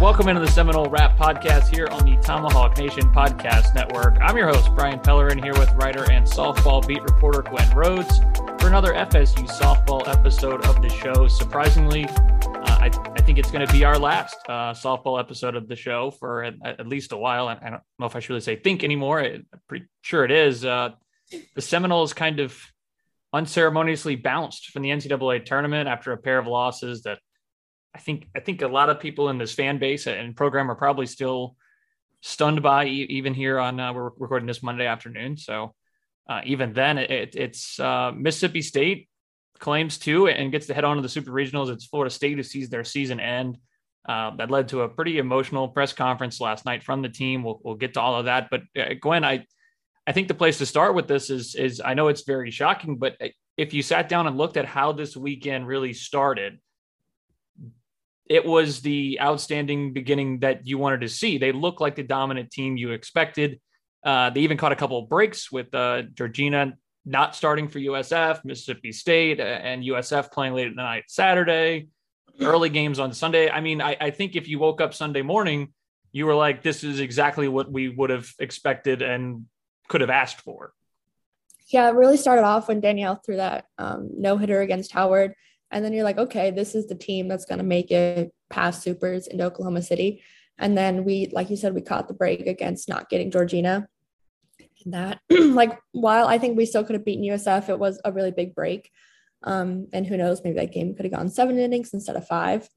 Welcome into the Seminole Rap Podcast here on the Tomahawk Nation Podcast Network. I'm your host, Brian Pellerin, here with writer and softball beat reporter Gwen Rhodes for another FSU softball episode of the show. Surprisingly, uh, I, I, think it's going to be our last uh, softball episode of the show for at, at, least a while. I, I don't know if I should really say think anymore. I'm pretty sure it is. Uh, the Seminoles kind of unceremoniously bounced from the NCAA tournament after a pair of losses that I think I think a lot of people in this fan base and program are probably still stunned by even here on uh, we're recording this Monday afternoon. So uh, even then, it, it's uh, Mississippi State claims to and gets to head on to the Super Regionals. It's Florida State who sees their season end. Uh, that led to a pretty emotional press conference last night from the team. We'll, we'll get to all of that, but uh, Gwen, I I think the place to start with this is is I know it's very shocking, but if you sat down and looked at how this weekend really started it was the outstanding beginning that you wanted to see. They look like the dominant team you expected. Uh, they even caught a couple of breaks with uh, Georgina not starting for USF, Mississippi State, uh, and USF playing late at night Saturday, early games on Sunday. I mean, I, I think if you woke up Sunday morning, you were like, this is exactly what we would have expected and could have asked for. Yeah, it really started off when Danielle threw that um, no hitter against Howard and then you're like, okay, this is the team that's going to make it past supers into Oklahoma City. And then we, like you said, we caught the break against not getting Georgina. And that, like, while I think we still could have beaten USF, it was a really big break. Um, and who knows, maybe that game could have gone seven innings instead of five.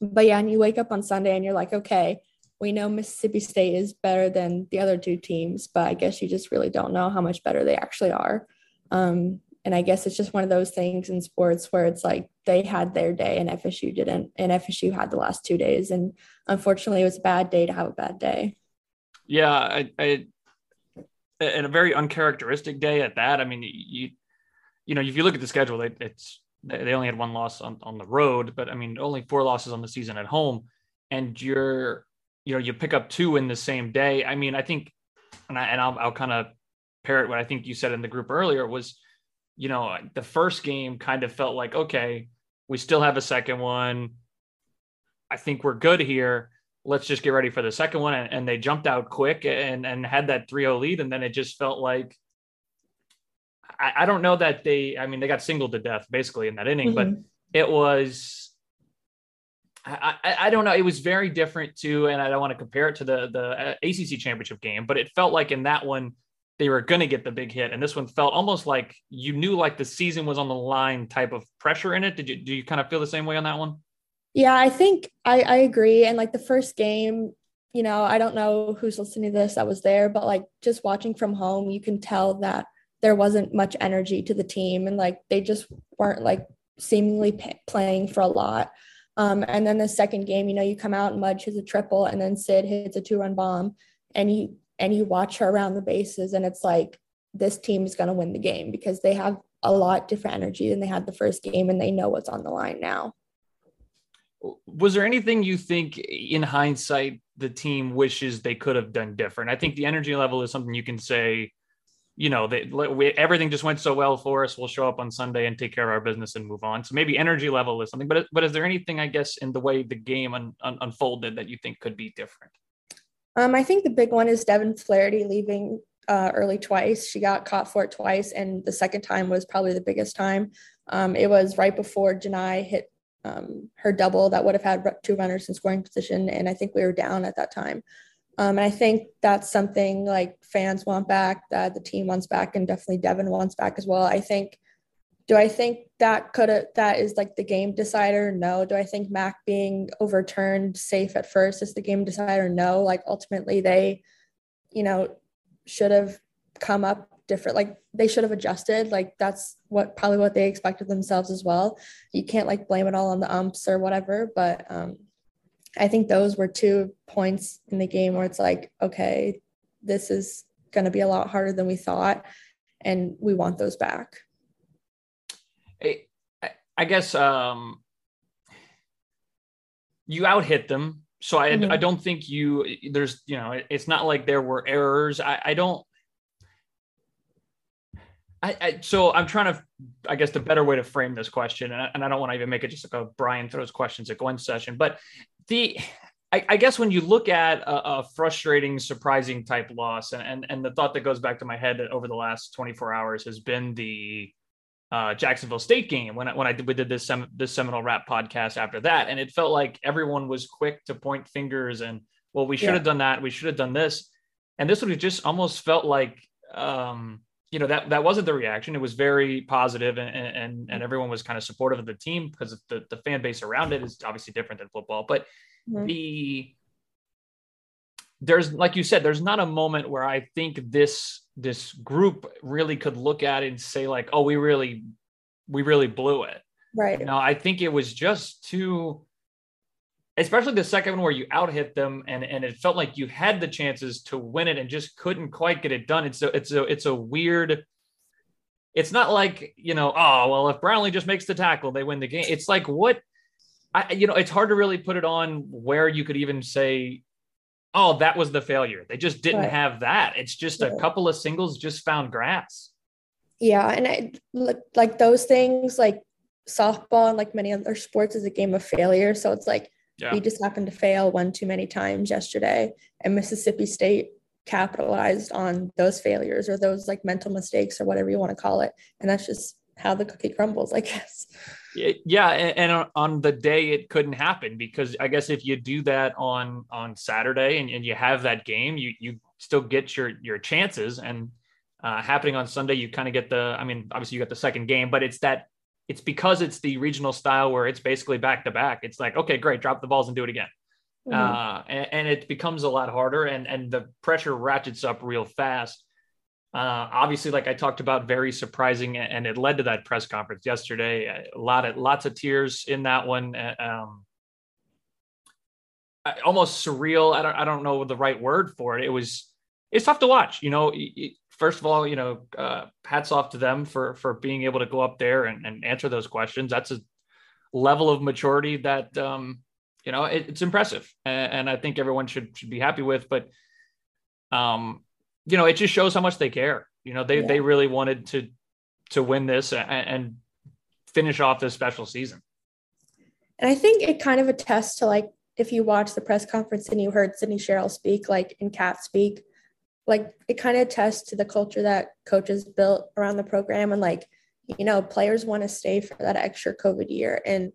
But yeah, and you wake up on Sunday and you're like, okay, we know Mississippi State is better than the other two teams, but I guess you just really don't know how much better they actually are. Um, and I guess it's just one of those things in sports where it's like they had their day and FSU didn't, and FSU had the last two days. And unfortunately, it was a bad day to have a bad day. Yeah, I, I and a very uncharacteristic day at that. I mean, you, you know, if you look at the schedule, they, it's they only had one loss on, on the road, but I mean, only four losses on the season at home, and you're, you know, you pick up two in the same day. I mean, I think, and I and I'll, I'll kind of parrot what I think you said in the group earlier was you know, the first game kind of felt like, okay, we still have a second one. I think we're good here. Let's just get ready for the second one. And, and they jumped out quick and, and had that 3 0 lead. And then it just felt like, I, I, don't know that they, I mean, they got singled to death basically in that inning, mm-hmm. but it was, I, I, I don't know. It was very different too, and I don't want to compare it to the the uh, ACC championship game, but it felt like in that one they were going to get the big hit, and this one felt almost like you knew like the season was on the line type of pressure in it. Did you do you kind of feel the same way on that one? Yeah, I think I, I agree. And like the first game, you know, I don't know who's listening to this that was there, but like just watching from home, you can tell that there wasn't much energy to the team and like they just weren't like seemingly p- playing for a lot. Um, and then the second game, you know, you come out and Mudge hits a triple and then Sid hits a two run bomb and you and you watch her around the bases and it's like this team is going to win the game because they have a lot different energy than they had the first game and they know what's on the line now. Was there anything you think in hindsight the team wishes they could have done different? I think the energy level is something you can say you know, we, everything just went so well for us. We'll show up on Sunday and take care of our business and move on. So maybe energy level is something, but but is there anything I guess in the way the game un, un, unfolded that you think could be different? Um, I think the big one is Devyn Flaherty leaving uh, early twice. She got caught for it twice, and the second time was probably the biggest time. Um, it was right before Jahni hit um, her double that would have had two runners in scoring position, and I think we were down at that time. Um, and I think that's something like fans want back, that the team wants back, and definitely Devyn wants back as well. I think. Do I think that could that is like the game decider? No. Do I think Mac being overturned safe at first is the game decider? No. Like ultimately they, you know, should have come up different. Like they should have adjusted. Like that's what probably what they expected themselves as well. You can't like blame it all on the umps or whatever, but um, I think those were two points in the game where it's like, okay, this is going to be a lot harder than we thought, and we want those back. I, I guess um, you out hit them, so I mm-hmm. I don't think you there's you know it's not like there were errors. I, I don't. I, I, so I'm trying to, I guess, the better way to frame this question, and I, and I don't want to even make it just like a Brian throws questions at Gwen session, but the I, I, guess when you look at a, a, frustrating, surprising type loss, and, and and the thought that goes back to my head over the last 24 hours has been the uh, Jacksonville State game when I, when I did, we did this sem- this Seminole Rap podcast after that, and it felt like everyone was quick to point fingers and well, we should yeah. have done that, we should have done this, and this would have just almost felt like um, you know that that wasn't the reaction. It was very positive, and and and everyone was kind of supportive of the team because the the fan base around it is obviously different than football. But mm-hmm. the there's like you said, there's not a moment where I think this this group really could look at it and say like, oh, we really we really blew it. Right. You know, I think it was just too especially the second one where you out hit them and and it felt like you had the chances to win it and just couldn't quite get it done. It's a it's a it's a weird. It's not like you know, oh well, if Brownlee just makes the tackle, they win the game. It's like what, I you know, it's hard to really put it on where you could even say, oh, that was the failure. They just didn't right. have that. It's just a couple of singles just found grass. Yeah, and I like those things like softball and like many other sports is a game of failure. So it's like yeah. We just happened to fail one too many times yesterday, and Mississippi State capitalized on those failures or those like mental mistakes or whatever you want to call it. And that's just how the cookie crumbles, I guess. Yeah, and, on the day it couldn't happen because I guess if you do that on on Saturday and, and you have that game, you you still get your your chances. And uh, happening on Sunday, you kind of get the. I mean, obviously you got the second game, but it's that it's because it's the regional style where it's basically back to back. It's like, okay, great, drop the balls and do it again. Mm-hmm. Uh, and, and, it becomes a lot harder and, and the pressure ratchets up real fast. Uh, obviously, like I talked about, very surprising, and it led to that press conference yesterday. A lot of lots of tears in that one. Um, almost surreal. I don't I don't know the right word for it. It was it's tough to watch. You know, first of all, you know, uh, hats off to them for for being able to go up there and, and answer those questions. That's a level of maturity that um, you know it, it's impressive, and, and, I think everyone should should be happy with. But um, you know, it just shows how much they care. You know, they yeah. they really wanted to to win this and, and finish off this special season. And I think it kind of attests to like if you watch the press conference and you heard Sydney Sherrill speak, like in Cat speak, like it kind of attests to the culture that coaches built around the program and like you know players want to stay for that extra covid year and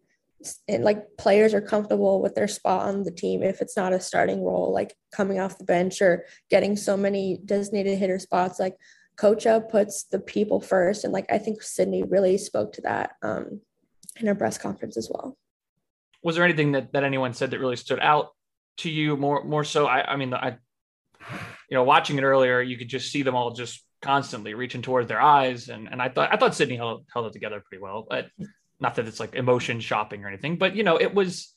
and like players are comfortable with their spot on the team if it's not a starting role, like coming off the bench or getting so many designated hitter spots. Like Kocha puts the people first, and like I think Sydney really spoke to that um, in her press conference as well. Was there anything that that anyone said that really stood out to you more more so? I, I mean, I you know watching it earlier, you could just see them all just constantly reaching towards their eyes, and and I thought I thought Sydney held held it together pretty well, but not that it's like emotion shopping or anything, but you know, it was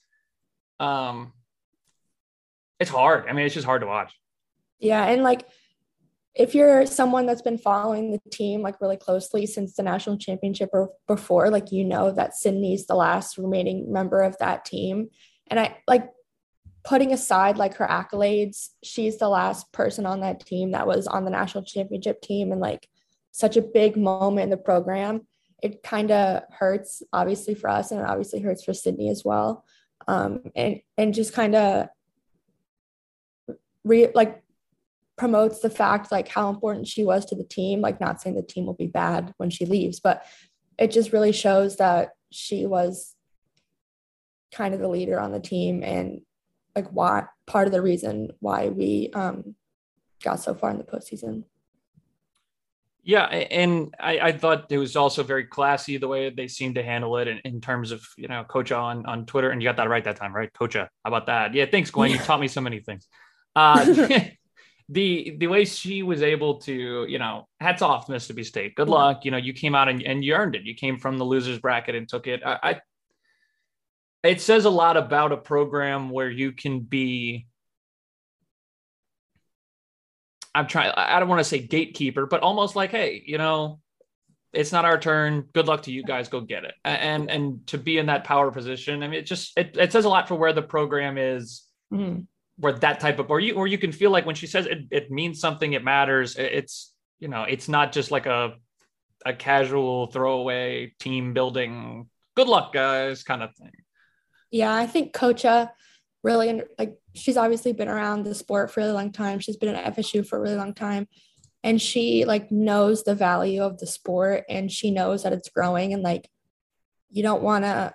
um it's hard. I mean, it's just hard to watch. Yeah, and like if you're someone that's been following the team like really closely since the national championship or before, like you know that Sydney's the last remaining member of that team. And I like putting aside like her accolades, she's the last person on that team that was on the national championship team and like such a big moment in the program it kind of hurts obviously for us and it obviously hurts for Sydney as well. Um, and and just kind of re like promotes the fact like how important she was to the team. Like not saying the team will be bad when she leaves, but it just really shows that she was kind of the leader on the team and like why part of the reason why we um, got so far in the postseason. Yeah, and I, I, thought it was also very classy the way they seemed to handle it in, in, terms of you know Kocha on on Twitter, and you got that right that time, right, Kocha? How about that? Yeah, thanks, Gwen. You taught me so many things. Uh, the the way she was able to, you know, hats off Mississippi State. Good luck. You know, you came out and, and you earned it. You came from the losers bracket and took it. I, I it says a lot about a program where you can be I'm trying, I don't want to say gatekeeper, but almost like, hey, you know, it's not our turn. Good luck to you guys. Go get it. And and to be in that power position, I mean, it just it, it says a lot for where the program is, mm-hmm. where that type of or you or you can feel like when she says it, it means something, it matters. It's you know, it's not just like a a casual throwaway team building. Good luck, guys, kind of thing. Yeah, I think Kocha really like she's obviously been around the sport for a really long time. She's been at FSU for a really long time. And she like knows the value of the sport and she knows that it's growing and like you don't want to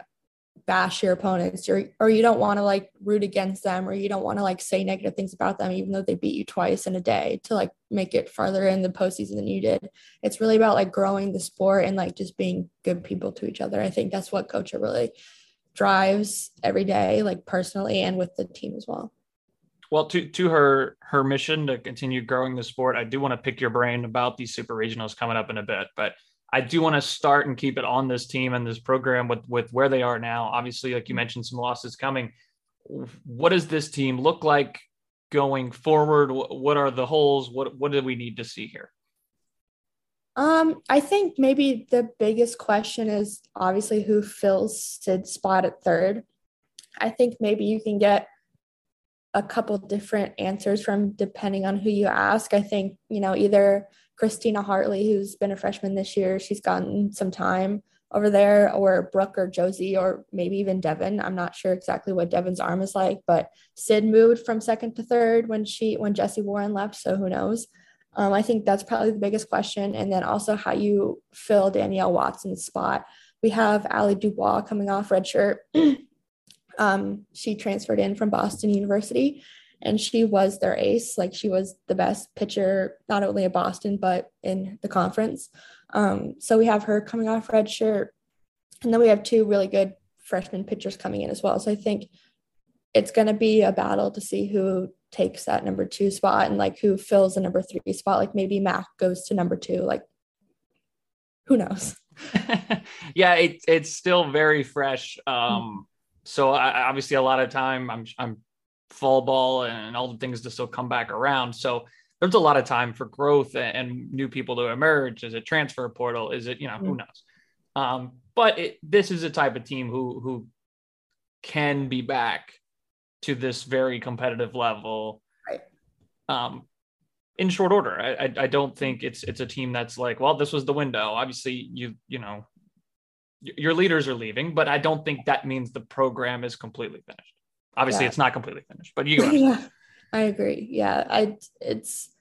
bash your opponents or or you don't want to like root against them or you don't want to like say negative things about them even though they beat you twice in a day to like make it farther in the postseason than you did. It's really about like growing the sport and like just being good people to each other. I think that's what coach really drives every day, like personally and with the team as well. Well, to to her her mission to continue growing the sport, I do want to pick your brain about these super regionals coming up in a bit, but I do want to start and keep it on this team and this program with with where they are now. Obviously, like you mentioned, some losses coming. What does this team look like going forward? What are the holes? What what do we need to see here? Um, I think maybe the biggest question is obviously who fills Sid's spot at third. I think maybe you can get a couple different answers from depending on who you ask. I think, you know, either Christina Hartley, who's been a freshman this year, she's gotten some time over there, or Brooke or Josie, or maybe even Devyn. I'm not sure exactly what Devyn's arm is like, but Sid moved from second to third when she when Jesse Warren left, so who knows? Um, I think that's probably the biggest question. And then also how you fill Danielle Watson's spot. We have Ali Dubois coming off redshirt. um, she transferred in from Boston University and she was their ace. Like she was the best pitcher, not only at Boston, but in the conference. Um, so we have her coming off redshirt. And then we have two really good freshman pitchers coming in as well. So I think it's going to be a battle to see who takes that number two spot and like who fills the number three spot. Like maybe Mac goes to number two. Like who knows? yeah, it, it's still very fresh. Um, so I, obviously a lot of time I'm I'm fall ball and all the things to still come back around. So there's a lot of time for growth and, new people to emerge. Is it transfer portal? Is it you know who knows? Um, but it, this is a type of team who who can be back to this very competitive level right. um, in short order. I, I, I don't think it's it's a team that's like, well, this was the window. Obviously, you you know, your leaders are leaving, but I don't think that means the program is completely finished. Obviously, yeah. it's not completely finished, but you. yeah, I agree. Yeah, I it's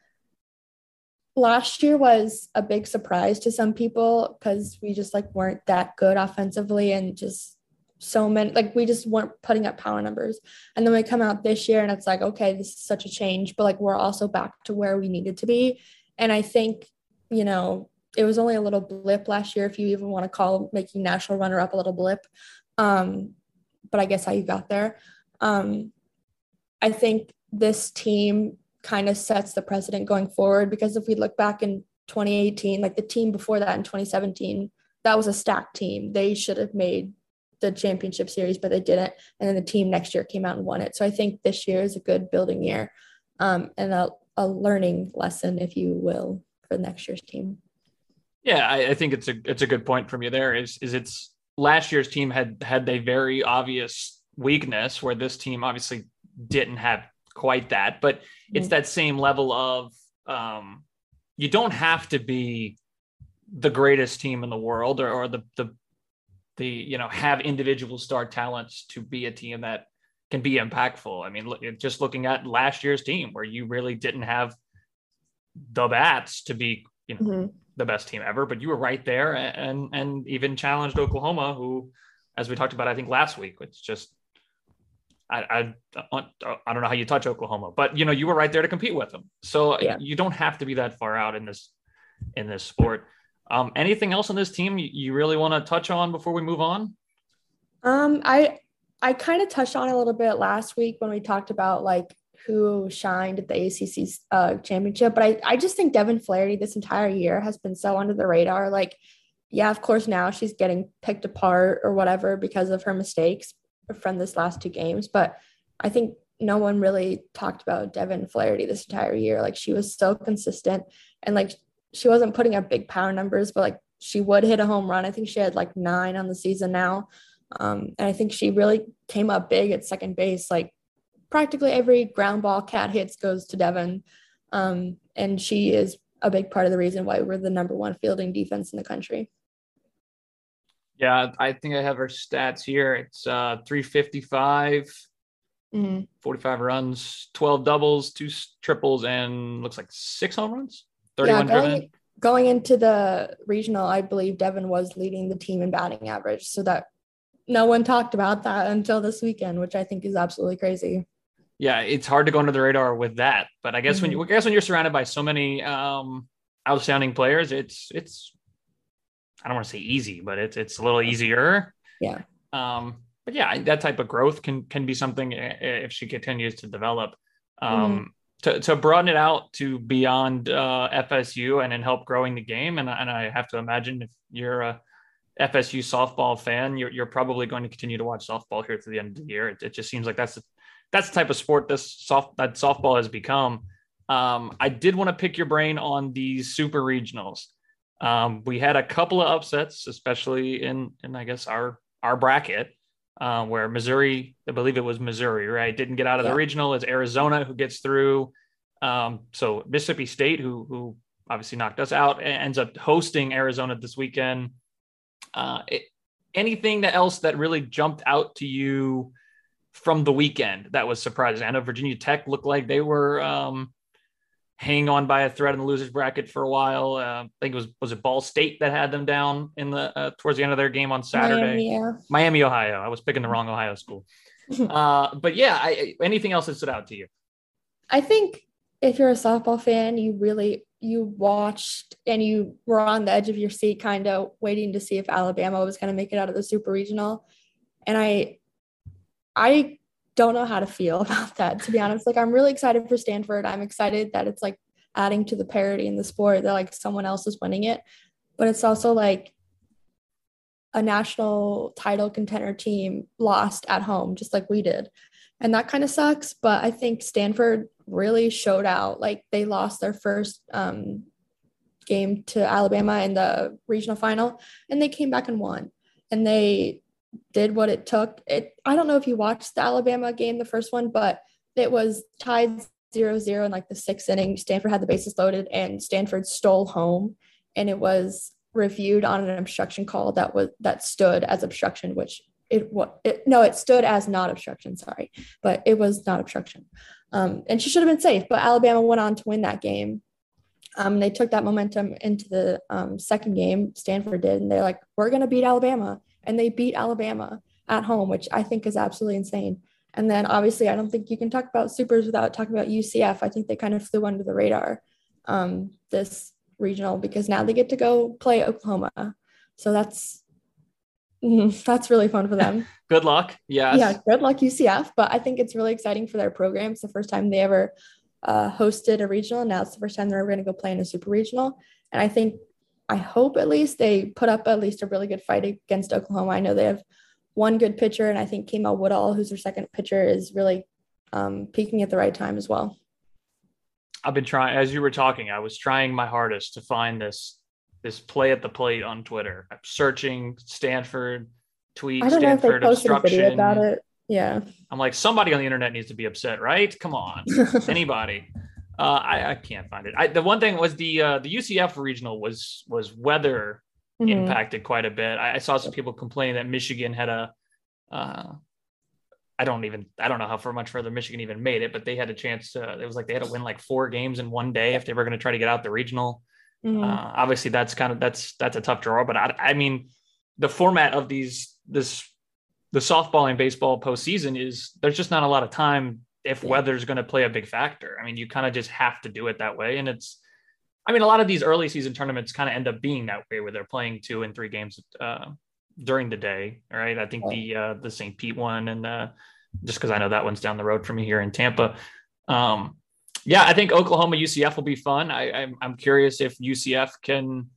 last year was a big surprise to some people because we just like weren't that good offensively and just so many like we just weren't putting up power numbers. And then we come out this year and it's like okay this is such a change but like we're also back to where we needed to be. And i think you know it was only a little blip last year if you even want to call making national runner up a little blip. Um but i guess how you got there. Um i think this team kind of sets the precedent going forward because if we look back in 2018 like the team before that in 2017 that was a stacked team. They should have made the championship series, but they didn't. And then the team next year came out and won it. So I think this year is a good building year um, and a, a learning lesson, if you will, for next year's team. Yeah, I, I, think it's a it's a good point from you there. Is is it's last year's team had had a very obvious weakness where this team obviously didn't have quite that, but it's mm-hmm. that same level of um, you don't have to be the greatest team in the world or, or the the the you know have individual star talents to be a team that can be impactful. I mean, look, just looking at last year's team where you really didn't have the bats to be you know mm-hmm. the best team ever, but you were right there and and even challenged Oklahoma, who, as we talked about, I think last week, it's just. I, I, I don't know how you touch Oklahoma, but you know you were right there to compete with them. So yeah. you don't have to be that far out in this in this sport. Um, anything else on this team you really want to touch on before we move on? Um, I I kind of touched on a little bit last week when we talked about like who shined at the ACC uh, championship, but I I just think Devyn Flaherty this entire year has been so under the radar. Like, yeah, of course now she's getting picked apart or whatever because of her mistakes from this last two games, but I think no one really talked about Devyn Flaherty this entire year. Like she was so consistent and like she wasn't putting up big power numbers, but like she would hit a home run. I think she had like nine on the season now. Um, and I think she really came up big at second base. Like practically every ground ball cat hits goes to Devyn. Um, and she is a big part of the reason why we're the number one fielding defense in the country. Yeah, I think I have her stats here. It's uh, 355, mm-hmm. 45 runs, 12 doubles, two triples, and looks like six home runs. 31 yeah, going, going into the regional, I believe Devyn was leading the team in batting average. So that no one talked about that until this weekend, which I think is absolutely crazy. Yeah, it's hard to go under the radar with that. But I guess mm-hmm. when you I guess when you're surrounded by so many um outstanding players, it's it's I don't want to say easy, but it's it's a little easier. Yeah. Um, but yeah, that type of growth can can be something if she continues to develop. Um, mm-hmm to, to broaden it out to beyond uh, FSU and help growing the game. And, and I have to imagine if you're a FSU softball fan, you're, you're probably going to continue to watch softball here through the end of the year. It, it just seems like that's the, that's the type of sport this soft that softball has become. Um, I did want to pick your brain on these super regionals. Um, we had a couple of upsets, especially in in I guess our our bracket uh, where Missouri, I believe it was Missouri, right, didn't get out of yeah. the regional. It's Arizona who gets through. Um, so Mississippi State, who who obviously knocked us out, ends up hosting Arizona this weekend. Uh, it, anything that else that really jumped out to you from the weekend that was surprising? I know Virginia Tech looked like they were um, hang on by a thread in the losers bracket for a while. Uh, I think it was was it Ball State that had them down in the uh, towards the end of their game on Saturday. Miami. Miami Ohio. I was picking the wrong Ohio school. uh, but yeah, I, anything else that stood out to you? I think if you're a softball fan, you really you watched and you were on the edge of your seat, kind of waiting to see if Alabama was going to make it out of the Super Regional. And I, I don't know how to feel about that, to be honest. Like, I'm really excited for Stanford. I'm excited that it's like adding to the parity in the sport that like someone else is winning it. But it's also like a national title contender team lost at home, just like we did. And that kind of sucks. But I think Stanford really showed out. Like, they lost their first um, game to Alabama in the regional final, and they came back and won. And they did what it took. It I don't know if you watched the Alabama game, the first one, but it was tied zero zero in like the sixth inning. Stanford had the bases loaded and Stanford stole home. And it was reviewed on an obstruction call that was that stood as obstruction, which it was it, no, it stood as not obstruction, sorry, but it was not obstruction. Um, and she should have been safe, but Alabama went on to win that game. Um, they took that momentum into the um, second game. Stanford did, and they're like, "We're going to beat Alabama." And they beat Alabama. at home, which I think is absolutely insane. And then obviously, I don't think you can talk about supers without talking about UCF. I think they kind of flew under the radar um, this regional because now they get to go play Oklahoma. So that's that's really fun for them. good luck. Yes. Yeah, good luck UCF. But I think it's really exciting for their program. It's the first time they ever uh, hosted a regional. Now it's the first time they're ever going to go play in a super regional. And I think, I hope at least they put up at least a really good fight against Oklahoma. I know they have one good pitcher, and I think Kemal Woodall, who's their second pitcher, is really um, peaking at the right time as well. I've been trying, as you were talking, I was trying my hardest to find this this play at the plate on Twitter. I'm searching Stanford tweet, I don't Stanford know if they posted a video obstruction. about it. Yeah. I'm like, somebody on the internet needs to be upset, right? Come on, anybody. Uh, I, I can't find it. I, the one thing was the uh, the UCF regional was was weather Mhm. impacted quite a bit. I, I saw some people complaining that Michigan had a. Uh, I don't even I don't know how far much further Michigan even made it, but they had a chance to. It was like they had to win like four games in one day if they were going to try to get out the regional. Mhm. Uh, obviously, that's kind of that's that's a tough draw. But I, I mean, the format of these this the softball and baseball postseason is there's just not a lot of time if Yeah. weather's going to play a big factor. I mean, you kind of just have to do it that way, and it's. I mean, a lot of these early season tournaments kind of end up being that way, where they're playing two and three games uh, during the day. Right. I think the uh, the St. Pete one, and uh, just because I know that one's down the road from me here in Tampa. Um, yeah, I think Oklahoma UCF will be fun. I, I'm I'm curious if UCF can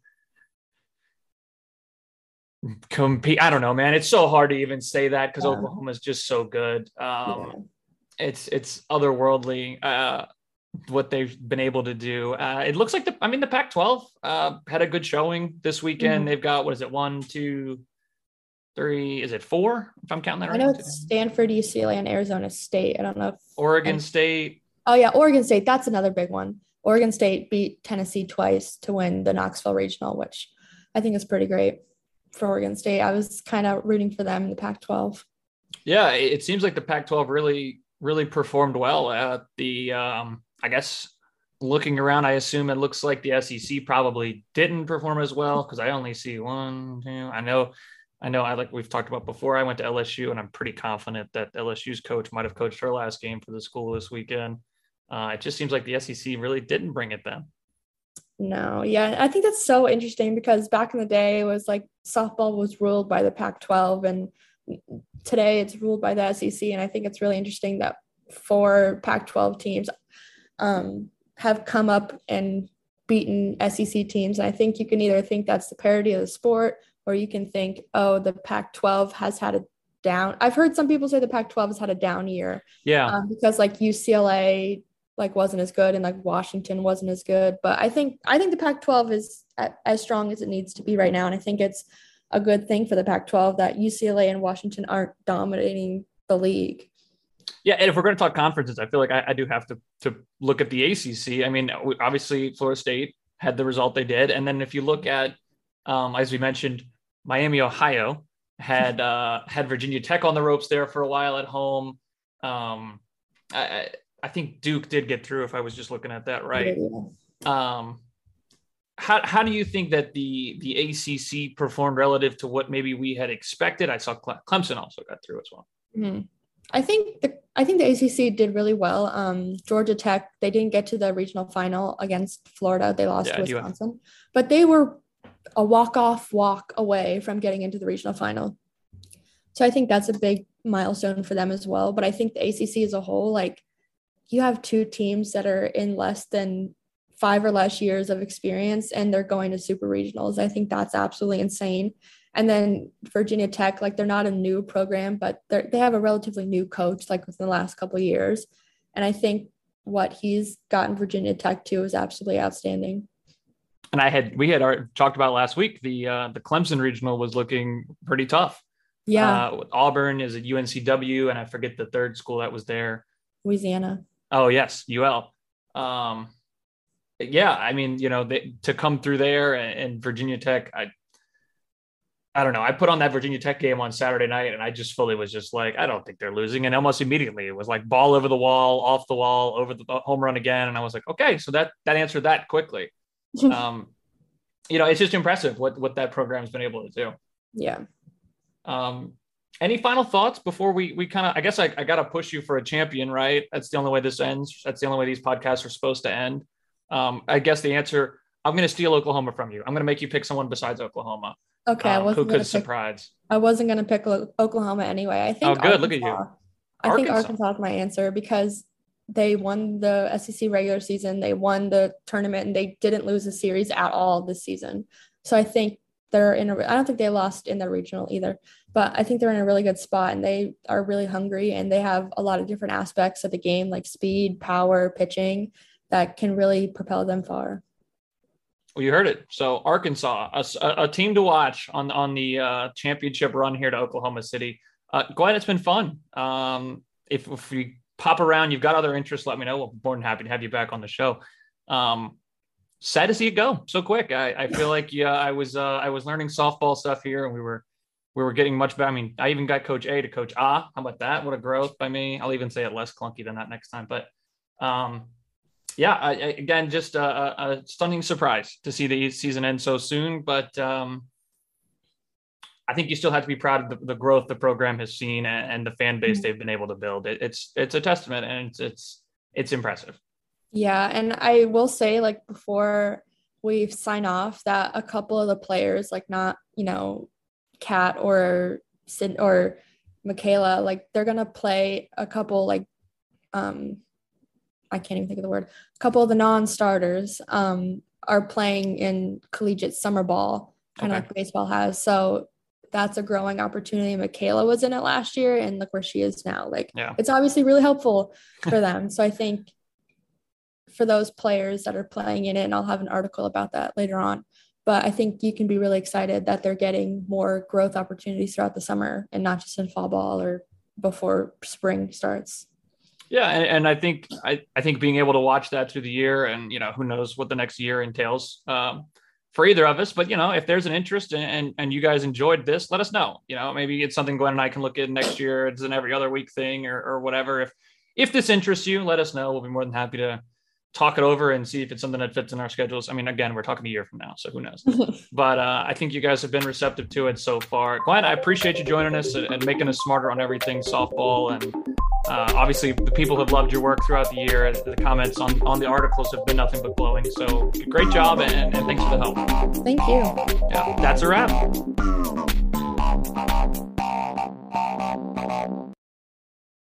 compete. I don't know, man. It's so hard to even say that because Yeah. Oklahoma is just so good. Um. It's it's otherworldly uh, what they've been able to do. Uh, it looks like the I mean the Pac-12 uh, had a good showing this weekend. Mhm. They've got what is it one two three is it four if I'm counting that right. I know it's. Stanford, UCLA, and Arizona State. I don't know if Oregon and- State. Oh yeah, Oregon State. That's another big one. Oregon State beat Tennessee twice to win the Knoxville Regional, which I think is pretty great for Oregon State. I was kind of rooting for them in the Pac-12. Yeah, it it seems like the Pac-12 really, really performed well at the. Um, I guess looking around, I assume it looks like the SEC probably didn't perform as well because I only see one. Two, I know, I know. I like we've talked about before. I went to LSU, and I'm pretty confident that LSU's coach might have coached her last game for the school this weekend. Uh, it just seems like the SEC really didn't bring it then. No, yeah, I think that's so interesting because back in the day it was like softball was ruled by the Pac-12 and today it's ruled by the SEC and I think it's really interesting that four Pac-12 teams um, have come up and beaten SEC teams. And I think you can either think that's the parity of the sport or you can think oh the Pac-12 has had a down I've heard some people say the Pac-12 has had a down year. Yeah, um, because like UCLA like wasn't as good and like Washington wasn't as good. But I think I think the Pac-12 is at, as strong as it needs to be right now, and I think it's a good thing for the Pac-12 that UCLA and Washington aren't dominating the league. Yeah, and if we're going to talk conferences, I feel like I, I do have to to look at the ACC. I mean, obviously Florida State had the result they did, and then if you look at, um, as we mentioned, Miami, Ohio had uh, had Virginia Tech on the ropes there for a while at home. Um, I, I think Duke did get through. If I was just looking at that right, um, how how do you think that the the ACC performed relative to what maybe we had expected? I saw Clemson also got through as well. Mhm. I think the I think the ACC did really well. Um, Georgia Tech they didn't get to the regional final against Florida. They lost Yeah, to you- Wisconsin, but they were a walk off walk away from getting into the regional final. So I think that's a big milestone for them as well. But I think the ACC as a whole, like you have two teams that are in less than five or less years of experience and they're going to super regionals. I think that's absolutely insane. And then Virginia Tech, like they're not a new program, but they they have a relatively new coach, like within the last couple of years. And I think what he's gotten Virginia Tech to is absolutely outstanding. and I had we had our, talked about last week the uh, the Clemson regional was looking pretty tough. Yeah, Uh, Auburn is at UNCW, and I forget the third school that was there. Louisiana. Oh yes, UL. Um, yeah, I mean, you know, they, to come through there and, and Virginia Tech, I, I don't know. I put on that Virginia Tech game on Saturday night, and I just fully was just like, I don't think they're losing. And almost immediately, it was like ball over the wall, off the wall, over the home run again, and I was like, okay, so that that answered that quickly. um, you know, it's just impressive what what that program's been able to do. Yeah. Um, any final thoughts before we we kind of? I guess I, I got to push you for a champion, right? That's the only way this ends. That's the only way these podcasts are supposed to end. Um, I guess the answer. I'm going to steal Oklahoma from you. I'm going to make you pick someone besides Oklahoma. Okay, um, who could pick, surprise? I wasn't going to pick Oklahoma anyway. I think. Oh, good. Arkansas, Look at you. I think Arkansas is my answer because they won the SEC regular season, they won the tournament, and they didn't lose a series at all this season. So I think they're in a. I don't think they lost in the regional either, but I think they're in a really good spot, and they are really hungry, and they have a lot of different aspects of the game like speed, power, pitching that can really propel them far. Well, you heard it. So Arkansas, a, a team to watch on on the uh, championship run here to Oklahoma City. Uh, Gwen, it's been fun. Um, if, if we pop around, you've got other interests, let me know. We're more than happy to have you back on the show. Um, sad to see it go so quick. I, I feel like yeah, I was uh, I was learning softball stuff here, and we were we were getting much better. I mean, I even got Coach A to Coach Ah. How about that? What a growth by me. I'll even say it less clunky than that next time. But um, yeah, I, again, just a, a, stunning surprise to see the season end so soon. But um, I think you still have to be proud of the, the growth the program has seen and, and the fan base mm-hmm. they've been able to build. It, it's it's a testament, and it's it's it's impressive. Yeah, and I will say, like before we sign off, that a couple of the players, like not you know, Kat or Sid or Michaela, like they're gonna play a couple like um I can't even think of the word. A couple of the non-starters um, are playing in collegiate summer ball, kind of okay. like baseball has. So that's a growing opportunity. Michaela was in it last year, and look where she is now. Like, yeah. it's obviously really helpful for them. so I think for those players that are playing in it, and I'll have an article about that later on. But I think you can be really excited that they're getting more growth opportunities throughout the summer and not just in fall ball or before spring starts. Yeah, and, and, I think I, I think being able to watch that through the year, and you know, who knows what the next year entails um, for either of us. But you know, if there's an interest and, and, and you guys enjoyed this, let us know. You know, maybe it's something Gwen and I can look at next year. It's an every other week thing or or whatever. If if this interests you, let us know. We'll be more than happy to talk it over and see if it's something that fits in our schedules. I mean, again, we're talking a year from now, so who knows? but uh, I think you guys have been receptive to it so far. Glenn, I appreciate you joining us and, and making us smarter on everything softball. And uh, obviously, the people have loved your work throughout the year. And the comments on, on the articles have been nothing but glowing. So great job, and, and thanks for the help. Thank you. Yeah, that's a wrap.